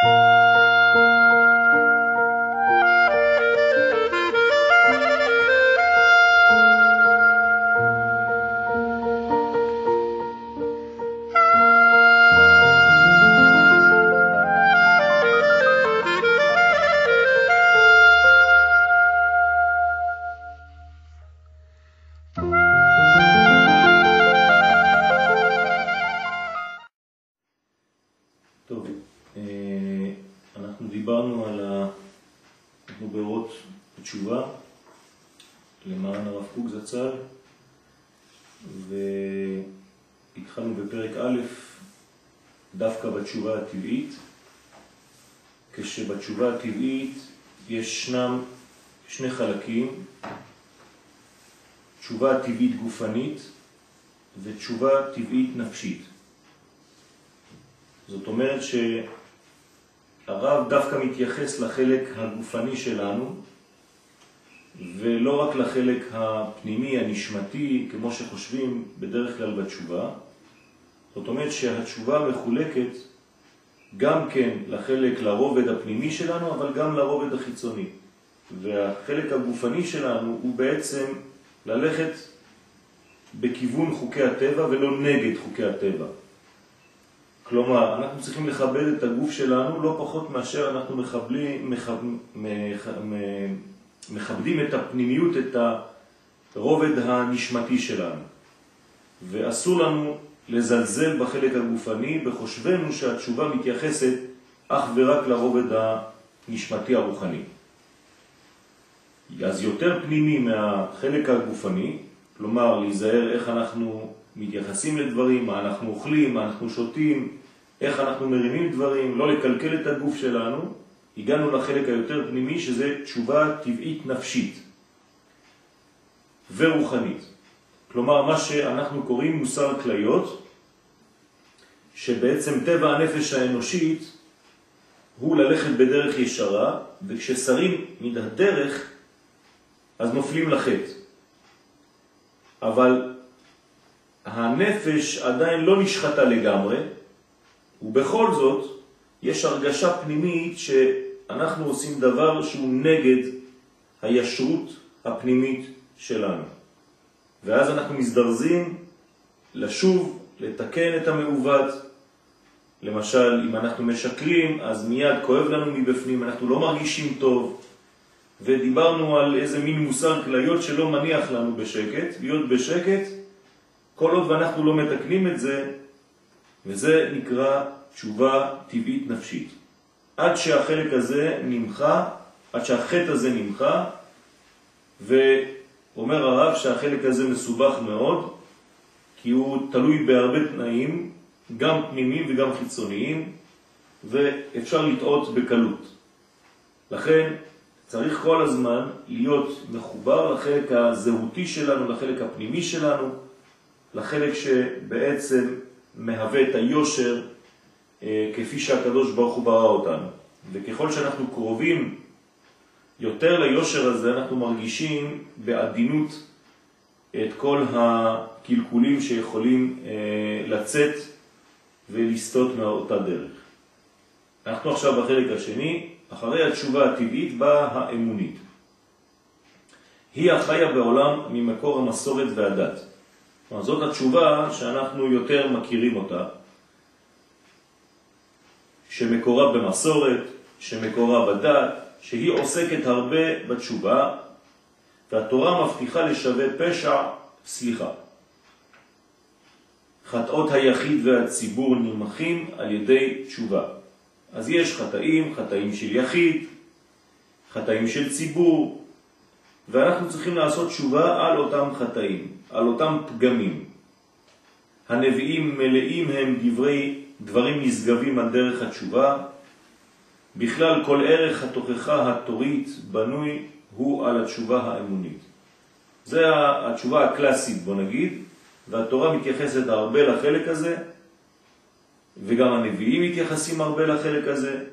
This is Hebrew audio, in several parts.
Música בתשובה הטבעית, כשבתשובה הטבעית ישנם שני חלקים, תשובה טבעית גופנית ותשובה טבעית נפשית. זאת אומרת שהרב דווקא מתייחס לחלק הגופני שלנו ולא רק לחלק הפנימי, הנשמתי, כמו שחושבים בדרך כלל בתשובה. זאת אומרת שהתשובה מחולקת גם כן לחלק לרובד הפנימי שלנו, אבל גם לרובד החיצוני. והחלק הגופני שלנו הוא בעצם ללכת בכיוון חוקי הטבע ולא נגד חוקי הטבע. כלומר, אנחנו צריכים לכבד את הגוף שלנו לא פחות מאשר אנחנו מחבלים, מח, מח, מכבדים את הפנימיות, את הרובד הנשמתי שלנו. ואסור לנו לזלזל בחלק הגופני בחושבנו שהתשובה מתייחסת אך ורק לרובד הנשמתי הרוחני. אז יותר פנימי מהחלק הגופני, כלומר להיזהר איך אנחנו מתייחסים לדברים, מה אנחנו אוכלים, מה אנחנו שותים, איך אנחנו מרימים דברים, לא לקלקל את הגוף שלנו, הגענו לחלק היותר פנימי שזה תשובה טבעית נפשית ורוחנית. כלומר, מה שאנחנו קוראים מוסר כליות, שבעצם טבע הנפש האנושית הוא ללכת בדרך ישרה, וכששרים מדרך אז נופלים לחטא. אבל הנפש עדיין לא נשחטה לגמרי, ובכל זאת יש הרגשה פנימית שאנחנו עושים דבר שהוא נגד הישרות הפנימית שלנו. ואז אנחנו מזדרזים לשוב, לתקן את המעוות. למשל, אם אנחנו משקרים, אז מיד כואב לנו מבפנים, אנחנו לא מרגישים טוב. ודיברנו על איזה מין מוסר כליות שלא מניח לנו בשקט, להיות בשקט, כל עוד ואנחנו לא מתקנים את זה, וזה נקרא תשובה טבעית נפשית. עד שהחלק הזה נמחה, עד שהחטא הזה נמחה, ו... אומר הרב שהחלק הזה מסובך מאוד, כי הוא תלוי בהרבה תנאים, גם פנימיים וגם חיצוניים, ואפשר לטעות בקלות. לכן צריך כל הזמן להיות מחובר לחלק הזהותי שלנו, לחלק הפנימי שלנו, לחלק שבעצם מהווה את היושר אה, כפי שהקדוש ברוך הוא ברא אותנו. וככל שאנחנו קרובים יותר ליושר הזה אנחנו מרגישים בעדינות את כל הקלקולים שיכולים אה, לצאת ולסטות מאותה דרך. אנחנו עכשיו בחלק השני, אחרי התשובה הטבעית באה האמונית. היא החיה בעולם ממקור המסורת והדת. כלומר, זאת התשובה שאנחנו יותר מכירים אותה, שמקורה במסורת, שמקורה בדת, שהיא עוסקת הרבה בתשובה, והתורה מבטיחה לשווה פשע סליחה. חטאות היחיד והציבור נמחים על ידי תשובה. אז יש חטאים, חטאים של יחיד, חטאים של ציבור, ואנחנו צריכים לעשות תשובה על אותם חטאים, על אותם פגמים. הנביאים מלאים הם דברי, דברים נשגבים על דרך התשובה, בכלל כל ערך התוכחה התורית בנוי הוא על התשובה האמונית. זה התשובה הקלאסית בוא נגיד, והתורה מתייחסת הרבה לחלק הזה, וגם הנביאים מתייחסים הרבה לחלק הזה.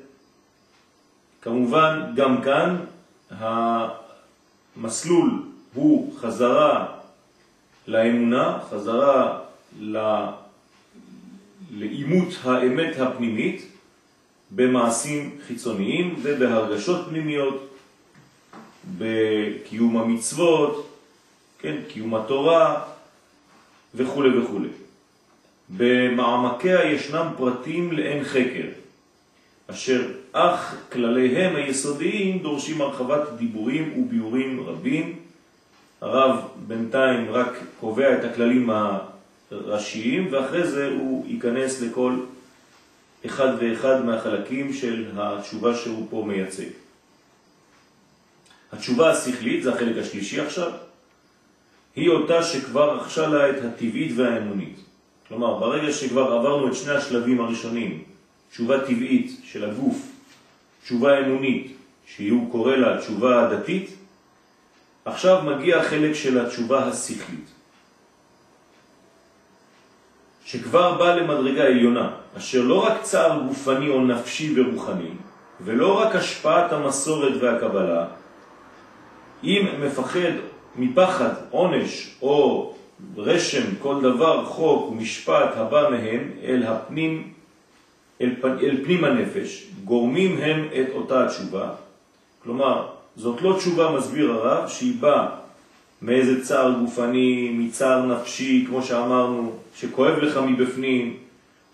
כמובן גם כאן המסלול הוא חזרה לאמונה, חזרה לאימות האמת הפנימית, במעשים חיצוניים ובהרגשות פנימיות, בקיום המצוות, כן, קיום התורה וכו' וכו'. במעמקיה ישנם פרטים לאין חקר, אשר אך כלליהם היסודיים דורשים הרחבת דיבורים וביורים רבים. הרב בינתיים רק קובע את הכללים הראשיים, ואחרי זה הוא ייכנס לכל אחד ואחד מהחלקים של התשובה שהוא פה מייצג. התשובה השכלית, זה החלק השלישי עכשיו, היא אותה שכבר רכשה לה את הטבעית והאמונית. כלומר, ברגע שכבר עברנו את שני השלבים הראשונים, תשובה טבעית של הגוף, תשובה אמונית, שהוא קורא לה תשובה דתית, עכשיו מגיע החלק של התשובה השכלית, שכבר בא למדרגה עליונה, אשר לא רק צער גופני או נפשי ורוחני, ולא רק השפעת המסורת והקבלה, אם מפחד מפחד, עונש או רשם, כל דבר, חוק ומשפט הבא מהם אל הפנים, אל, אל פנים הנפש, גורמים הם את אותה התשובה. כלומר, זאת לא תשובה, מסביר הרב, שהיא באה מאיזה צער גופני, מצער נפשי, כמו שאמרנו, שכואב לך מבפנים,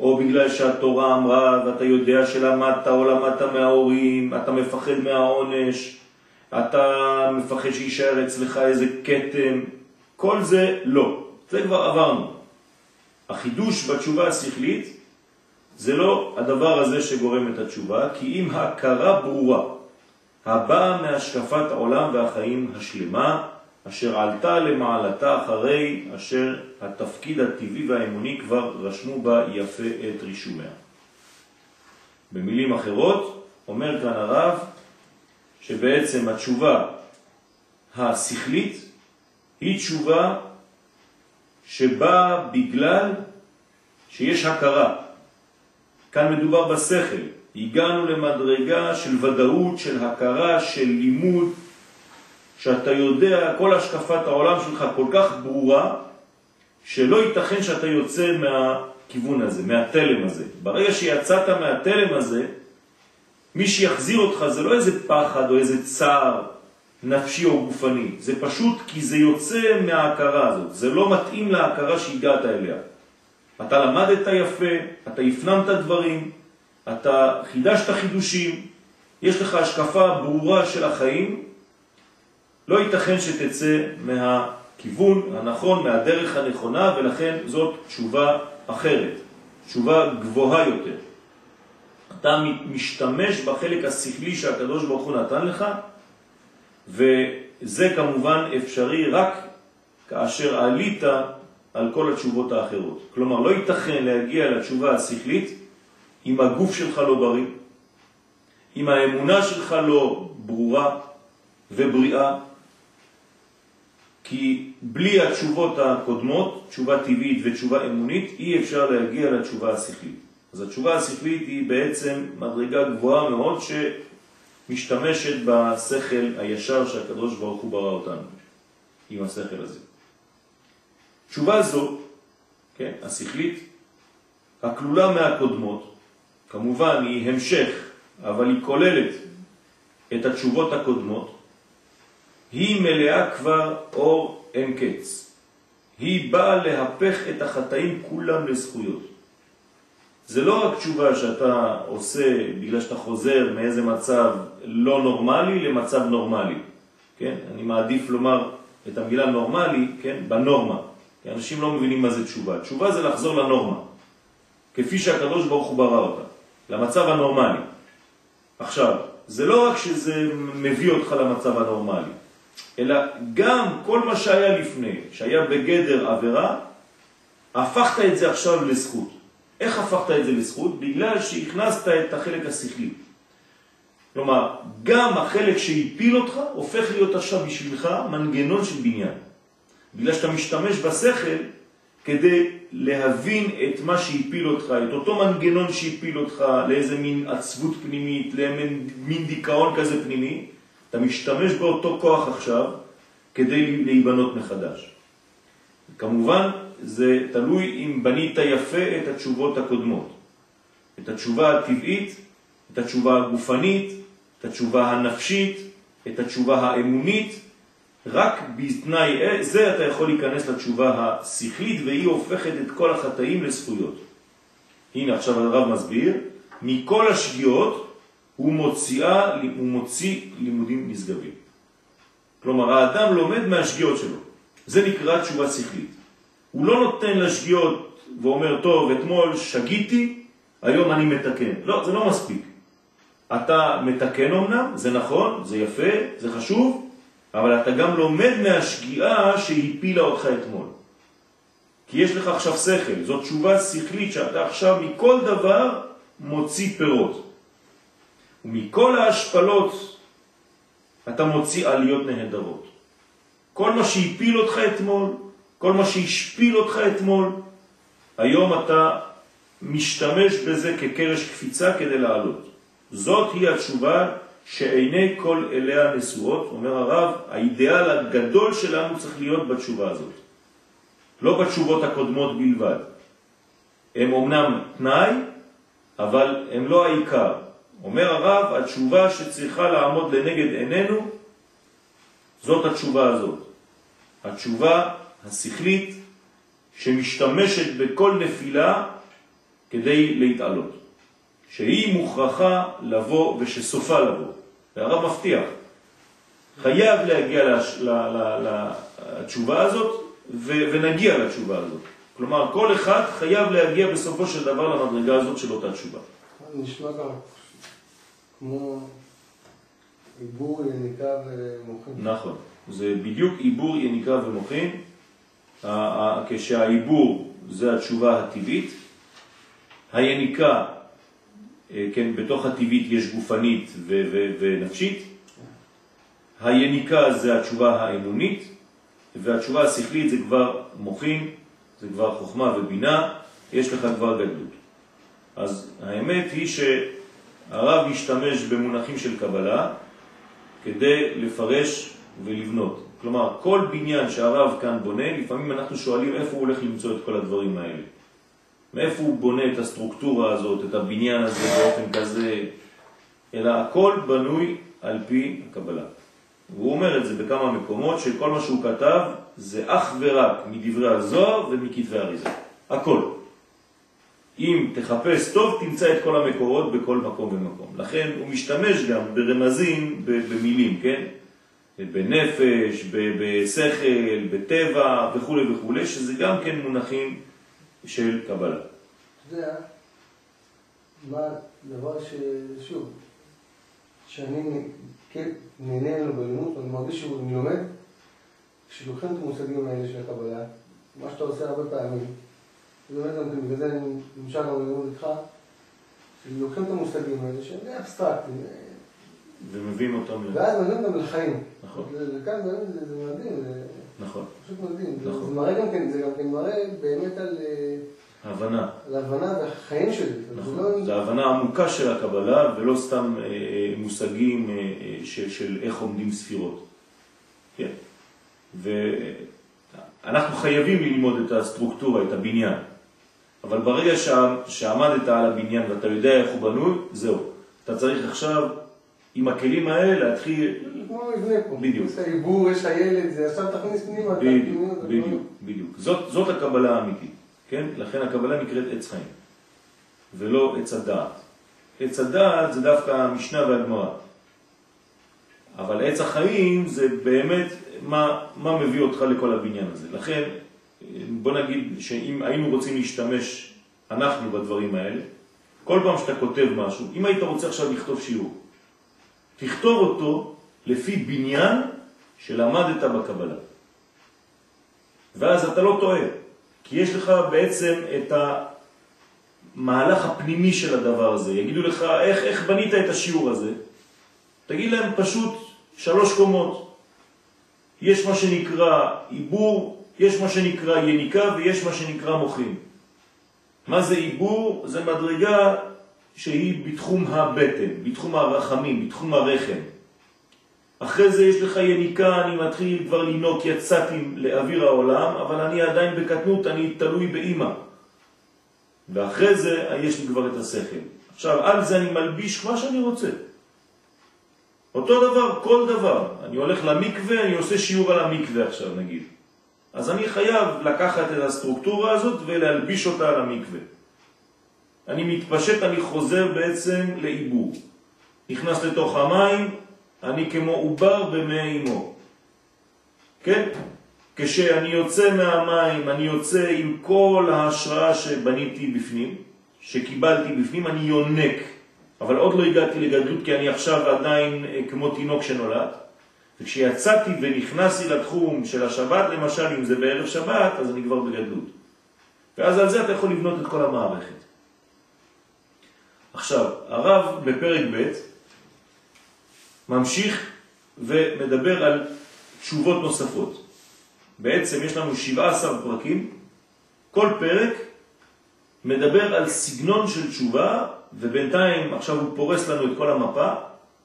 או בגלל שהתורה אמרה ואתה יודע שלמדת או למדת מההורים, אתה מפחד מהעונש, אתה מפחד שישאר אצלך איזה קטם, כל זה לא, זה כבר עברנו. החידוש בתשובה השכלית זה לא הדבר הזה שגורם את התשובה, כי אם ההכרה ברורה, הבאה מהשקפת העולם והחיים השלמה, אשר עלתה למעלתה אחרי אשר התפקיד הטבעי והאמוני כבר רשמו בה יפה את רישומיה. במילים אחרות, אומר כאן הרב, שבעצם התשובה השכלית היא תשובה שבאה בגלל שיש הכרה. כאן מדובר בשכל. הגענו למדרגה של ודאות, של הכרה, של לימוד, שאתה יודע, כל השקפת העולם שלך כל כך ברורה, שלא ייתכן שאתה יוצא מהכיוון הזה, מהתלם הזה. ברגע שיצאת מהתלם הזה, מי שיחזיר אותך זה לא איזה פחד או איזה צער נפשי או גופני, זה פשוט כי זה יוצא מההכרה הזאת, זה לא מתאים להכרה שהגעת אליה. אתה למדת יפה, אתה הפנמת דברים, אתה חידשת חידושים, יש לך השקפה ברורה של החיים, לא ייתכן שתצא מהכיוון הנכון, מהדרך הנכונה, ולכן זאת תשובה אחרת, תשובה גבוהה יותר. אתה משתמש בחלק השכלי שהקדוש ברוך הוא נתן לך, וזה כמובן אפשרי רק כאשר עלית על כל התשובות האחרות. כלומר, לא ייתכן להגיע לתשובה השכלית אם הגוף שלך לא בריא, אם האמונה שלך לא ברורה ובריאה, כי בלי התשובות הקודמות, תשובה טבעית ותשובה אמונית, אי אפשר להגיע לתשובה השכלית. אז התשובה השכלית היא בעצם מדרגה גבוהה מאוד שמשתמשת בשכל הישר שהקדוש ברוך הוא ברא אותנו, עם השכל הזה. תשובה זו, כן, השכלית, הכלולה מהקודמות, כמובן היא המשך, אבל היא כוללת את התשובות הקודמות, היא מלאה כבר אור אין קץ. היא באה להפך את החטאים כולם לזכויות. זה לא רק תשובה שאתה עושה בגלל שאתה חוזר מאיזה מצב לא נורמלי למצב נורמלי, כן? אני מעדיף לומר את המילה נורמלי, כן? בנורמה. כי אנשים לא מבינים מה זה תשובה. תשובה זה לחזור לנורמה, כפי שהקדוש ברוך הוא ברא אותה, למצב הנורמלי. עכשיו, זה לא רק שזה מביא אותך למצב הנורמלי, אלא גם כל מה שהיה לפני, שהיה בגדר עבירה, הפכת את זה עכשיו לזכות. איך הפכת את זה לזכות? בגלל שהכנסת את החלק השכלי. כלומר, גם החלק שהפיל אותך הופך להיות עכשיו בשבילך מנגנון של בניין. בגלל שאתה משתמש בשכל כדי להבין את מה שהפיל אותך, את אותו מנגנון שהפיל אותך לאיזה מין עצבות פנימית, למין דיכאון כזה פנימי, אתה משתמש באותו כוח עכשיו כדי להיבנות מחדש. כמובן, זה תלוי אם בנית יפה את התשובות הקודמות. את התשובה הטבעית את התשובה הגופנית, את התשובה הנפשית, את התשובה האמונית, רק בתנאי זה אתה יכול להיכנס לתשובה השכלית והיא הופכת את כל החטאים לזכויות. הנה עכשיו הרב מסביר, מכל השגיאות הוא, מוציאה, הוא מוציא לימודים נשגבים. כלומר, האדם לומד מהשגיאות שלו. זה נקרא תשובה שכלית. הוא לא נותן לשגיאות ואומר, טוב, אתמול שגיתי, היום אני מתקן. לא, זה לא מספיק. אתה מתקן אמנם, זה נכון, זה יפה, זה חשוב, אבל אתה גם לומד מהשגיאה שהפילה אותך אתמול. כי יש לך עכשיו שכל, זאת תשובה שכלית שאתה עכשיו מכל דבר מוציא פירות. ומכל ההשפלות אתה מוציא עליות נהדרות. כל מה שהפיל אותך אתמול, כל מה שהשפיל אותך אתמול, היום אתה משתמש בזה כקרש קפיצה כדי לעלות. זאת היא התשובה שעיני כל אליה נשואות, אומר הרב, האידאל הגדול שלנו צריך להיות בתשובה הזאת. לא בתשובות הקודמות בלבד. הם אומנם תנאי, אבל הם לא העיקר. אומר הרב, התשובה שצריכה לעמוד לנגד עינינו, זאת התשובה הזאת. התשובה השכלית שמשתמשת בכל נפילה כדי להתעלות. שהיא מוכרחה לבוא ושסופה לבוא. והרב מבטיח, חייב להגיע לש, ל, ל, לתשובה הזאת ונגיע לתשובה הזאת. כלומר, כל אחד חייב להגיע בסופו של דבר למדרגה הזאת של אותה תשובה. נשמע גם כמו עיבור, יניקה ומוחין. נכון, זה בדיוק עיבור, יניקה ומוחין. כשהעיבור זה התשובה הטבעית, היניקה, אה, כן, בתוך הטבעית יש גופנית ונפשית, היניקה זה התשובה האמונית, והתשובה השכלית זה כבר מוחין, זה כבר חוכמה ובינה, יש לך כבר גדלות. אז האמת היא שהרב משתמש במונחים של קבלה כדי לפרש ולבנות. כלומר, כל בניין שהרב כאן בונה, לפעמים אנחנו שואלים איפה הוא הולך למצוא את כל הדברים האלה. מאיפה הוא בונה את הסטרוקטורה הזאת, את הבניין הזה באופן כזה, אלא הכל בנוי על פי הקבלה. והוא אומר את זה בכמה מקומות, שכל מה שהוא כתב זה אך ורק מדברי הזוהר ומכתבי אריזה. הכל. אם תחפש טוב, תמצא את כל המקורות בכל מקום ומקום. לכן הוא משתמש גם ברמזים, במילים, כן? בנפש, בשכל, בטבע וכו' וכו', שזה גם כן מונחים של קבלה. אתה יודע, מה דבר ששוב, שאני כן נהנה ממנו בלימוד, אני מרגיש שאני לומד, כשלוקחים את המושגים האלה של הקבלה, מה שאתה עושה הרבה פעמים, באמת גם בגלל זה אני נמשך ללימוד איתך, שלוקחים את המושגים האלה שהם די אבסטרקטיים. ומביאים אותם ל... ואז מביאים אותם לחיים. נכון. וכאן באמת זה מדהים, נכון. פשוט מדהים. נכון. זה מראה גם כן, זה גם כן מראה באמת על... אה, הבנה. על הבנה והחיים שלי. נכון. לא... הבנה עמוקה של הקבלה, ולא סתם אה, אה מושגים אה, אה, של, של איך עומדים ספירות. כן. ואנחנו חייבים ללמוד את הסטרוקטורה, את הבניין. אבל ברגע שעמדת על הבניין ואתה יודע איך הוא בנוי, זהו. אתה צריך עכשיו, עם הכלים האלה, להתחיל... כמו מבנה פה. בדיוק. יש העיבור, יש הילד, זה עכשיו תכניס פנימה. בדיוק, בדיוק, בדיוק. זאת, זאת הקבלה האמיתית. כן? לכן הקבלה נקראת עץ חיים, ולא עץ הדעת. עץ הדעת זה דווקא המשנה והגמרא. אבל עץ החיים זה באמת מה, מה מביא אותך לכל הבניין הזה. לכן, בוא נגיד שאם היינו רוצים להשתמש אנחנו בדברים האלה, כל פעם שאתה כותב משהו, אם היית רוצה עכשיו לכתוב שיעור, תכתוב אותו לפי בניין שלמדת בקבלה. ואז אתה לא טועה. כי יש לך בעצם את המהלך הפנימי של הדבר הזה. יגידו לך, איך, איך בנית את השיעור הזה? תגיד להם פשוט שלוש קומות. יש מה שנקרא עיבור, יש מה שנקרא יניקה ויש מה שנקרא מוחים. מה זה עיבור? זה מדרגה שהיא בתחום הבטן, בתחום הרחמים, בתחום הרחם. אחרי זה יש לך יניקה, אני מתחיל כבר לנוק, יצאתי לאוויר העולם, אבל אני עדיין בקטנות, אני תלוי באימא. ואחרי זה יש לי כבר את השכל. עכשיו, על זה אני מלביש מה שאני רוצה. אותו דבר, כל דבר. אני הולך למקווה, אני עושה שיעור על המקווה עכשיו, נגיד. אז אני חייב לקחת את הסטרוקטורה הזאת ולהלביש אותה על המקווה. אני מתפשט, אני חוזר בעצם לאיבור. נכנס לתוך המים, אני כמו עובר במי אמו. כן? כשאני יוצא מהמים, אני יוצא עם כל ההשראה שבניתי בפנים, שקיבלתי בפנים, אני יונק. אבל עוד לא הגעתי לגדלות כי אני עכשיו עדיין אה, כמו תינוק שנולד. וכשיצאתי ונכנסתי לתחום של השבת, למשל, אם זה בערב שבת, אז אני כבר בגדלות. ואז על זה אתה יכול לבנות את כל המערכת. עכשיו, הרב בפרק ב' ממשיך ומדבר על תשובות נוספות. בעצם יש לנו 17 פרקים, כל פרק מדבר על סגנון של תשובה, ובינתיים עכשיו הוא פורס לנו את כל המפה,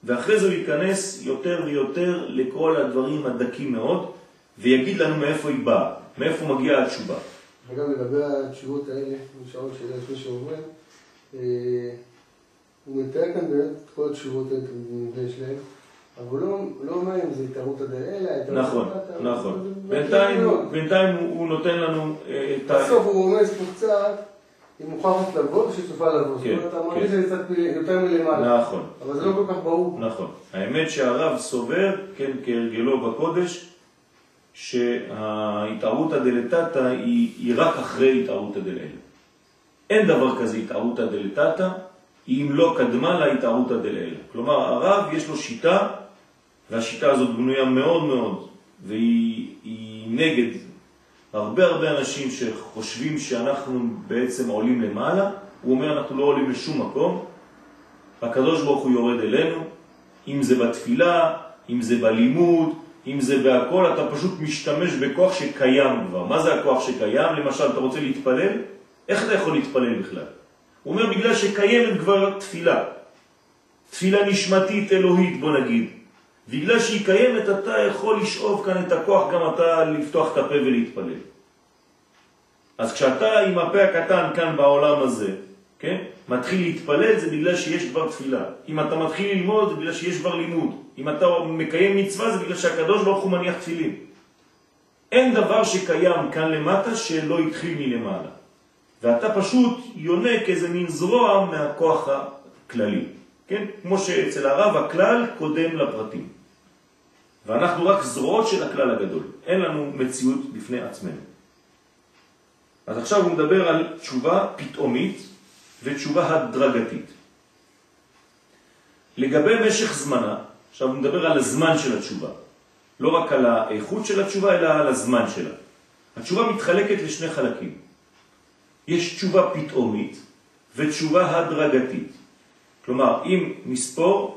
ואחרי זה הוא ייכנס יותר ויותר לכל הדברים הדקים מאוד, ויגיד לנו מאיפה היא באה, מאיפה מגיעה התשובה. וגם לגבי התשובות האלה, נשארות שאלה לפני שעוברים, אה, הוא מתאר כאן באמת את כל התשובות האלה שלהם, אבל לא, לא אומר אם זה התערותא דאלה, נכון, נכון. בינתיים הוא נותן לנו אה, את ה... בסוף הוא רומז פה קצת היא מוכרחת לבוא או שסופה לבוא. כן, זאת אומרת, אתה מרגיש שזה קצת יותר מלמעלה. נכון. אבל זה לא כל כך ברור. נכון. האמת שהרב סובר, כן, כהרגלו בקודש, שההתערותא דלתתא היא, היא רק אחרי התערותא דלאלה. אין דבר כזה התערותא דלתתא, אם לא קדמה להתערותא דלאלה. כלומר, הרב יש לו שיטה, והשיטה הזאת בנויה מאוד מאוד, והיא נגד הרבה הרבה אנשים שחושבים שאנחנו בעצם עולים למעלה, הוא אומר אנחנו לא עולים לשום מקום, הקדוש ברוך הוא יורד אלינו, אם זה בתפילה, אם זה בלימוד, אם זה בהכל, אתה פשוט משתמש בכוח שקיים כבר. מה זה הכוח שקיים? למשל, אתה רוצה להתפלל? איך אתה יכול להתפלל בכלל? הוא אומר, בגלל שקיימת כבר תפילה. תפילה נשמתית אלוהית, בוא נגיד. בגלל שהיא קיימת אתה יכול לשאוב כאן את הכוח גם אתה לפתוח את הפה ולהתפלל. אז כשאתה עם הפה הקטן כאן בעולם הזה, כן, מתחיל להתפלל זה בגלל שיש כבר תפילה. אם אתה מתחיל ללמוד זה בגלל שיש כבר לימוד. אם אתה מקיים מצווה זה בגלל שהקדוש ברוך הוא מניח תפילים. אין דבר שקיים כאן למטה שלא התחיל מלמעלה. ואתה פשוט יונק איזה מין זרוע מהכוח הכללי. כן? כמו שאצל הרב הכלל קודם לפרטים. ואנחנו רק זרועות של הכלל הגדול. אין לנו מציאות בפני עצמנו. אז עכשיו הוא מדבר על תשובה פתאומית ותשובה הדרגתית. לגבי משך זמנה, עכשיו הוא מדבר על הזמן של התשובה. לא רק על האיכות של התשובה, אלא על הזמן שלה. התשובה מתחלקת לשני חלקים. יש תשובה פתאומית ותשובה הדרגתית. כלומר, אם נספור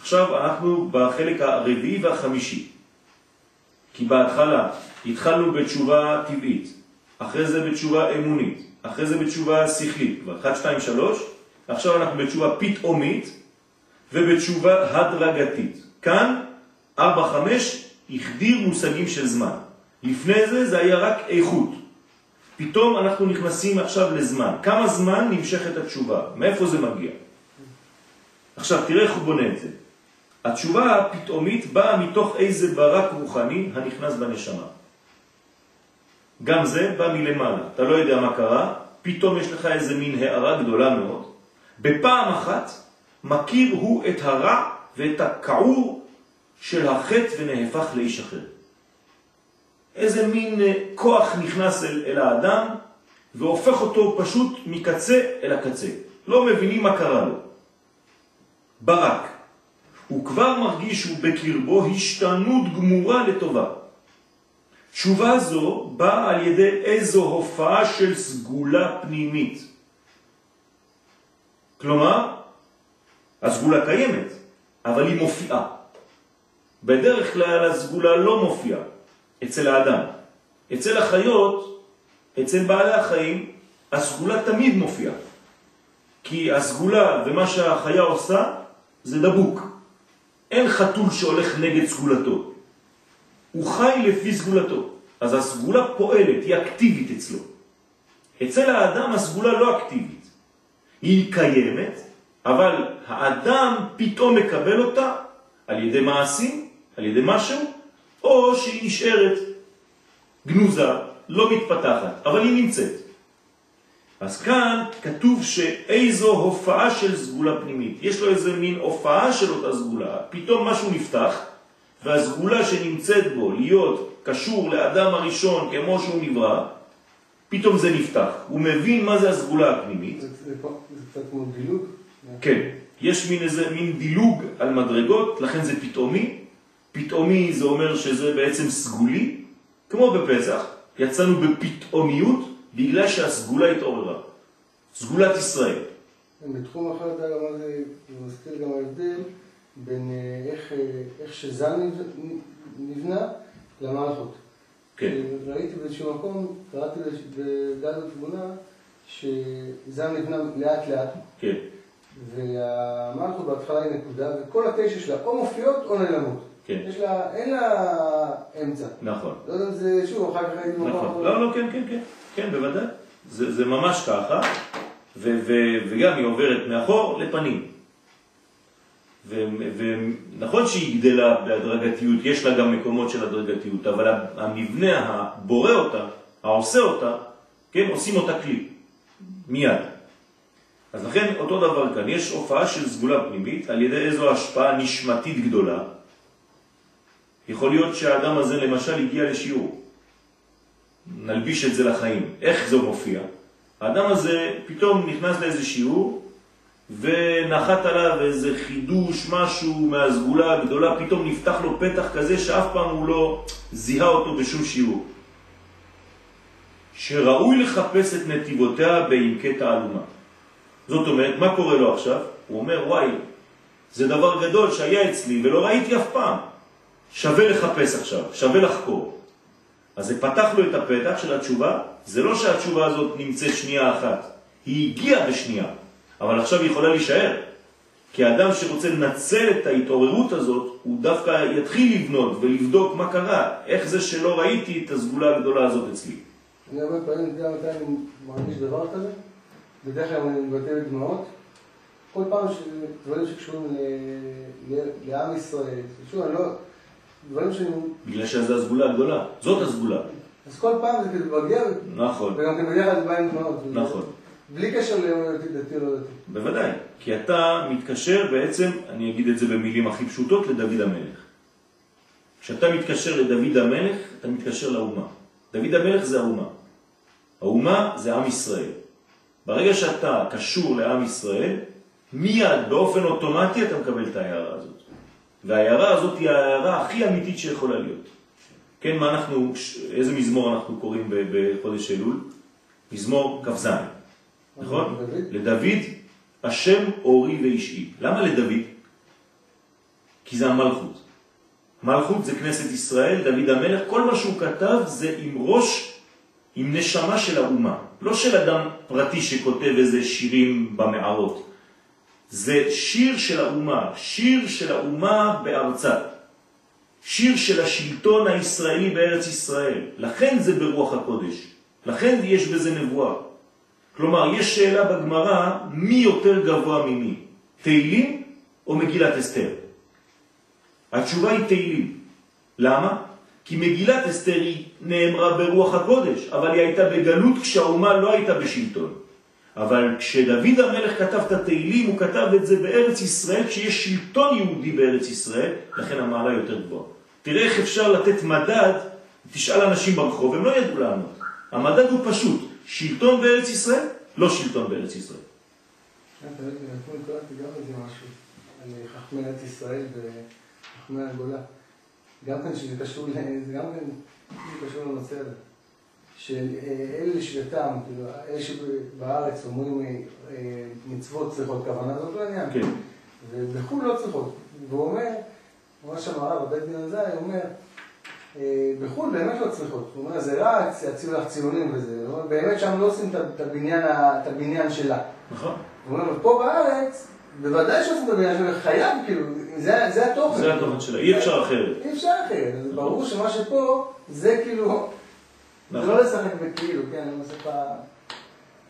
עכשיו אנחנו בחלק הרביעי והחמישי. כי בהתחלה התחלנו בתשובה טבעית, אחרי זה בתשובה אמונית, אחרי זה בתשובה שכלית, כבר 1, 2, 3, עכשיו אנחנו בתשובה פתאומית ובתשובה הדרגתית. כאן 4, 5 החדיר מושגים של זמן. לפני זה זה היה רק איכות. פתאום אנחנו נכנסים עכשיו לזמן. כמה זמן נמשכת התשובה? מאיפה זה מגיע? עכשיו תראה איך הוא בונה את זה. התשובה הפתאומית באה מתוך איזה ברק רוחני הנכנס בנשמה. גם זה בא מלמעלה, אתה לא יודע מה קרה, פתאום יש לך איזה מין הערה גדולה מאוד. בפעם אחת מכיר הוא את הרע ואת הכעור של החטא ונהפך לאיש אחר. איזה מין אה, כוח נכנס אל, אל האדם והופך אותו פשוט מקצה אל הקצה. לא מבינים מה קרה לו. ברק. הוא כבר מרגיש שהוא בקרבו השתנות גמורה לטובה. תשובה זו באה על ידי איזו הופעה של סגולה פנימית. כלומר, הסגולה קיימת, אבל היא מופיעה. בדרך כלל הסגולה לא מופיעה אצל האדם. אצל החיות, אצל בעלי החיים, הסגולה תמיד מופיעה. כי הסגולה ומה שהחיה עושה זה דבוק. אין חתול שהולך נגד סגולתו. הוא חי לפי סגולתו. אז הסגולה פועלת, היא אקטיבית אצלו. אצל האדם הסגולה לא אקטיבית. היא קיימת, אבל האדם פתאום מקבל אותה על ידי מעשים, על ידי משהו, או שהיא נשארת גנוזה, לא מתפתחת, אבל היא נמצאת. אז כאן כתוב שאיזו הופעה של סגולה פנימית. יש לו איזה מין הופעה של אותה סגולה, פתאום משהו נפתח, והסגולה שנמצאת בו להיות קשור לאדם הראשון כמו שהוא נברא, פתאום זה נפתח. הוא מבין מה זה הסגולה הפנימית. זה, זה, זה קצת כמו דילוג? כן, יש מין איזה מין דילוג על מדרגות, לכן זה פתאומי. פתאומי זה אומר שזה בעצם סגולי, כמו בפסח, יצאנו בפתאומיות בגלל שהסגולה התעוררה. סגולת ישראל. בתחום אחר אתה גם זה מזכיר גם ההבדל בין אה, איך, אה, איך שזן נבנה למערכות. כן. ראיתי באיזשהו מקום, קראתי בגל התבונה, שזן נבנה לאט לאט. כן. והמלכות בהתחלה היא נקודה, וכל התשע שלה או מופיעות או נעלמות. כן. יש לה, אין לה אמצע. נכון. לא יודע אם זה, שוב, אחר כך הייתי נכון. לא, לא, כן, כן, כן. כן, בוודאי. זה, זה ממש ככה, ו, ו, וגם היא עוברת מאחור לפנים. ונכון שהיא גדלה בהדרגתיות, יש לה גם מקומות של הדרגתיות, אבל המבנה הבורא אותה, העושה אותה, כן, עושים אותה כלי, מיד. אז לכן אותו דבר כאן, יש הופעה של סגולה פנימית על ידי איזו השפעה נשמתית גדולה. יכול להיות שהאדם הזה למשל הגיע לשיעור, נלביש את זה לחיים. איך זה מופיע? האדם הזה פתאום נכנס לאיזה שיעור, ונחת עליו איזה חידוש, משהו מהסגולה הגדולה, פתאום נפתח לו פתח כזה שאף פעם הוא לא זיהה אותו בשום שיעור. שראוי לחפש את נתיבותיה בעמקי תעלומה. זאת אומרת, מה קורה לו עכשיו? הוא אומר, וואי, זה דבר גדול שהיה אצלי ולא ראיתי אף פעם. שווה לחפש עכשיו, שווה לחקור. אז זה פתח לו את הפתח של התשובה, זה לא שהתשובה הזאת נמצאת שנייה אחת, היא הגיעה בשנייה. אבל עכשיו היא יכולה להישאר. כי האדם שרוצה לנצל את ההתעוררות הזאת, הוא דווקא יתחיל לבנות ולבדוק מה קרה, איך זה שלא ראיתי את הסגולה הגדולה הזאת אצלי. אני הרבה פעמים, אתה יודע מתי אני מרגיש דבר כזה? בדרך כלל אני מבטא בדמעות. כל פעם שדברים שקשורים לעם ישראל, שוב, אני לא... דברים שאני... בגלל שזה הסגולה הגדולה, זאת הסגולה. אז כל פעם זה כזה מגיע, נכון, וגם כן בדרך כלל זה בא עם דמעות. נכון. בלי קשר לדתי או לא דתי. בוודאי, כי אתה מתקשר בעצם, אני אגיד את זה במילים הכי פשוטות, לדוד המלך. כשאתה מתקשר לדוד המלך, אתה מתקשר לאומה. דוד המלך זה האומה. האומה זה עם ישראל. ברגע שאתה קשור לעם ישראל, מיד, באופן אוטומטי, אתה מקבל את ההערה הזאת. וההערה הזאת היא ההערה הכי אמיתית שיכולה להיות. כן, מה אנחנו, איזה מזמור אנחנו קוראים בחודש אלול? מזמור כ"ז. נכון? לדוד, השם אורי ואישי. למה לדוד? כי זה המלכות. מלכות זה כנסת ישראל, דוד המלך, כל מה שהוא כתב זה עם ראש, עם נשמה של האומה. לא של אדם פרטי שכותב איזה שירים במערות. זה שיר של האומה, שיר של האומה בארצה. שיר של השלטון הישראלי בארץ ישראל. לכן זה ברוח הקודש. לכן יש בזה נבואה. כלומר, יש שאלה בגמרא, מי יותר גבוה ממי? תהילים או מגילת אסתר? התשובה היא תהילים. למה? כי מגילת אסתר היא נאמרה ברוח הקודש, אבל היא הייתה בגלות כשהאומה לא הייתה בשלטון. אבל כשדוד המלך כתב את התהילים, הוא כתב את זה בארץ ישראל, כשיש שלטון יהודי בארץ ישראל, לכן המעלה יותר גבוהה. תראה איך אפשר לתת מדד, תשאל אנשים ברחוב, הם לא ידעו לענות. המדד הוא פשוט, שלטון בארץ ישראל, לא שלטון בארץ ישראל. משהו על חכמי ארץ ישראל וחכמי הגולה. גם כן שזה קשור, כן לנושא הזה. שאלה לשבטם, כאילו, אלה שבארץ אומרים אה, אה, מצוות צריכות כוונה, זאת לא העניין. כן. ובחו"ל לא צריכות. והוא אומר, מה שם הרב, הבית דין הזי, הוא אומר, אה, בחו"ל באמת לא צריכות. הוא אומר, זה רק יציעו לך ציונים וזה. באמת שם לא עושים את הבניין שלה. נכון? הוא אומר, פה בארץ, בוודאי שעושים את הבניין שלה, חייב, כאילו, זה, זה התוכן. זה התוכן שלה, אי אפשר אחרת. אי אפשר אחרת. ברור שמה שפה, זה כאילו, זה נכון. לא לשחק בכאילו, כן, אני עושה לך...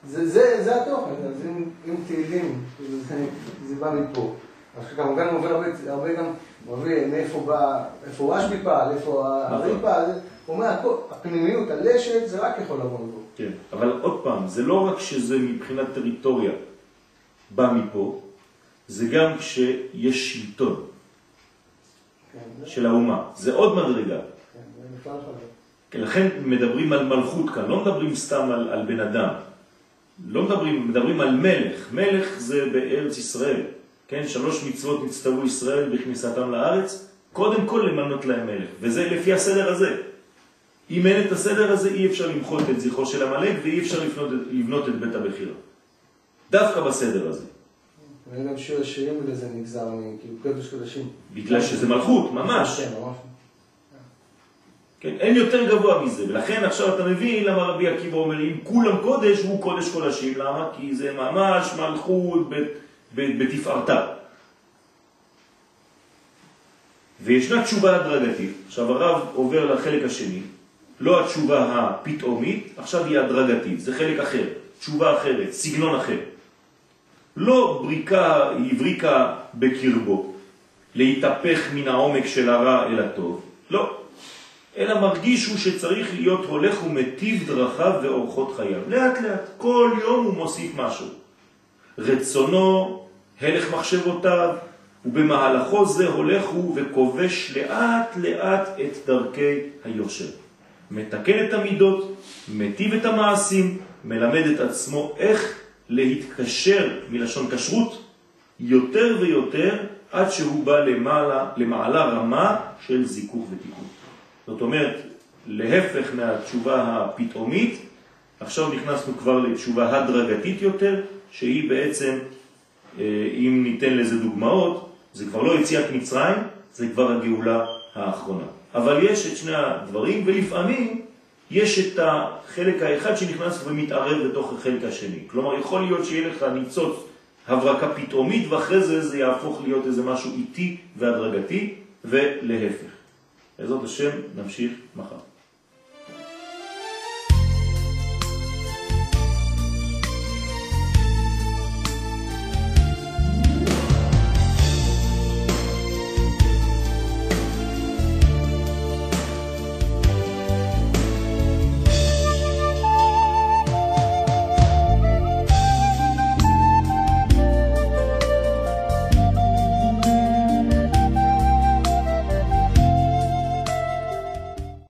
זה, זה, זה התוכן, אז אם, אם תהילים, זה, זה בא מפה. אז כמובן הוא עובר הרבה, גם, הוא מביא מאיפה בא, איפה רשב"י פעל, איפה הארי נכון. פעל, הוא אומר, הפנימיות, הלשת, זה רק יכול לבוא מפה. כן, אבל עוד פעם, זה לא רק שזה מבחינת טריטוריה בא מפה, זה גם כשיש שלטון כן, של האומה. זה עוד מדרגה. כן, זה נפלא לך. כן, לכן מדברים על מלכות כאן, לא מדברים סתם על, על בן אדם. לא מדברים, מדברים על מלך. מלך זה בארץ ישראל. כן, שלוש מצוות נצטוו ישראל בכניסתם לארץ, קודם כל למנות להם מלך. וזה לפי הסדר הזה. אם אין את הסדר הזה, אי אפשר למחות את זכרו של המלך ואי אפשר לבנות, לבנות את בית הבחירה. דווקא בסדר הזה. ואני גם שיר השירים בגלל זה נגזר, כאילו קודש קודשים. בגלל שזה מלכות, ממש. כן, ממש. כן, אין יותר גבוה מזה, ולכן עכשיו אתה מבין למה רבי עקיבא אומר, אם כולם קודש, הוא קודש קודשים, למה? כי זה ממש מלכות בתפארתה. וישנה תשובה הדרגתית, עכשיו הרב עובר לחלק השני, לא התשובה הפתאומית, עכשיו היא הדרגתית, זה חלק אחר, תשובה אחרת, סגנון אחר. לא בריקה, הבריקה בקרבו, להתהפך מן העומק של הרע אל הטוב, לא. אלא מרגיש הוא שצריך להיות הולך ומטיב דרכיו ואורחות חייו. לאט לאט, כל יום הוא מוסיף משהו. רצונו, הלך מחשבותיו, ובמהלכו זה הולך הוא וכובש לאט לאט את דרכי היושר. מתקן את המידות, מטיב את המעשים, מלמד את עצמו איך להתקשר מלשון כשרות יותר ויותר עד שהוא בא למעלה, למעלה רמה של זיכוך ותיקון. זאת אומרת, להפך מהתשובה הפתאומית, עכשיו נכנסנו כבר לתשובה הדרגתית יותר, שהיא בעצם, אה, אם ניתן לזה דוגמאות, זה כבר לא יציאת מצרים, זה כבר הגאולה האחרונה. אבל יש את שני הדברים, ולפעמים יש את החלק האחד שנכנס ומתערב בתוך החלק השני. כלומר, יכול להיות שיהיה לך ניצוץ הברקה פתאומית, ואחרי זה זה יהפוך להיות איזה משהו איטי והדרגתי, ולהפך. בעזרת השם נמשיך מחר.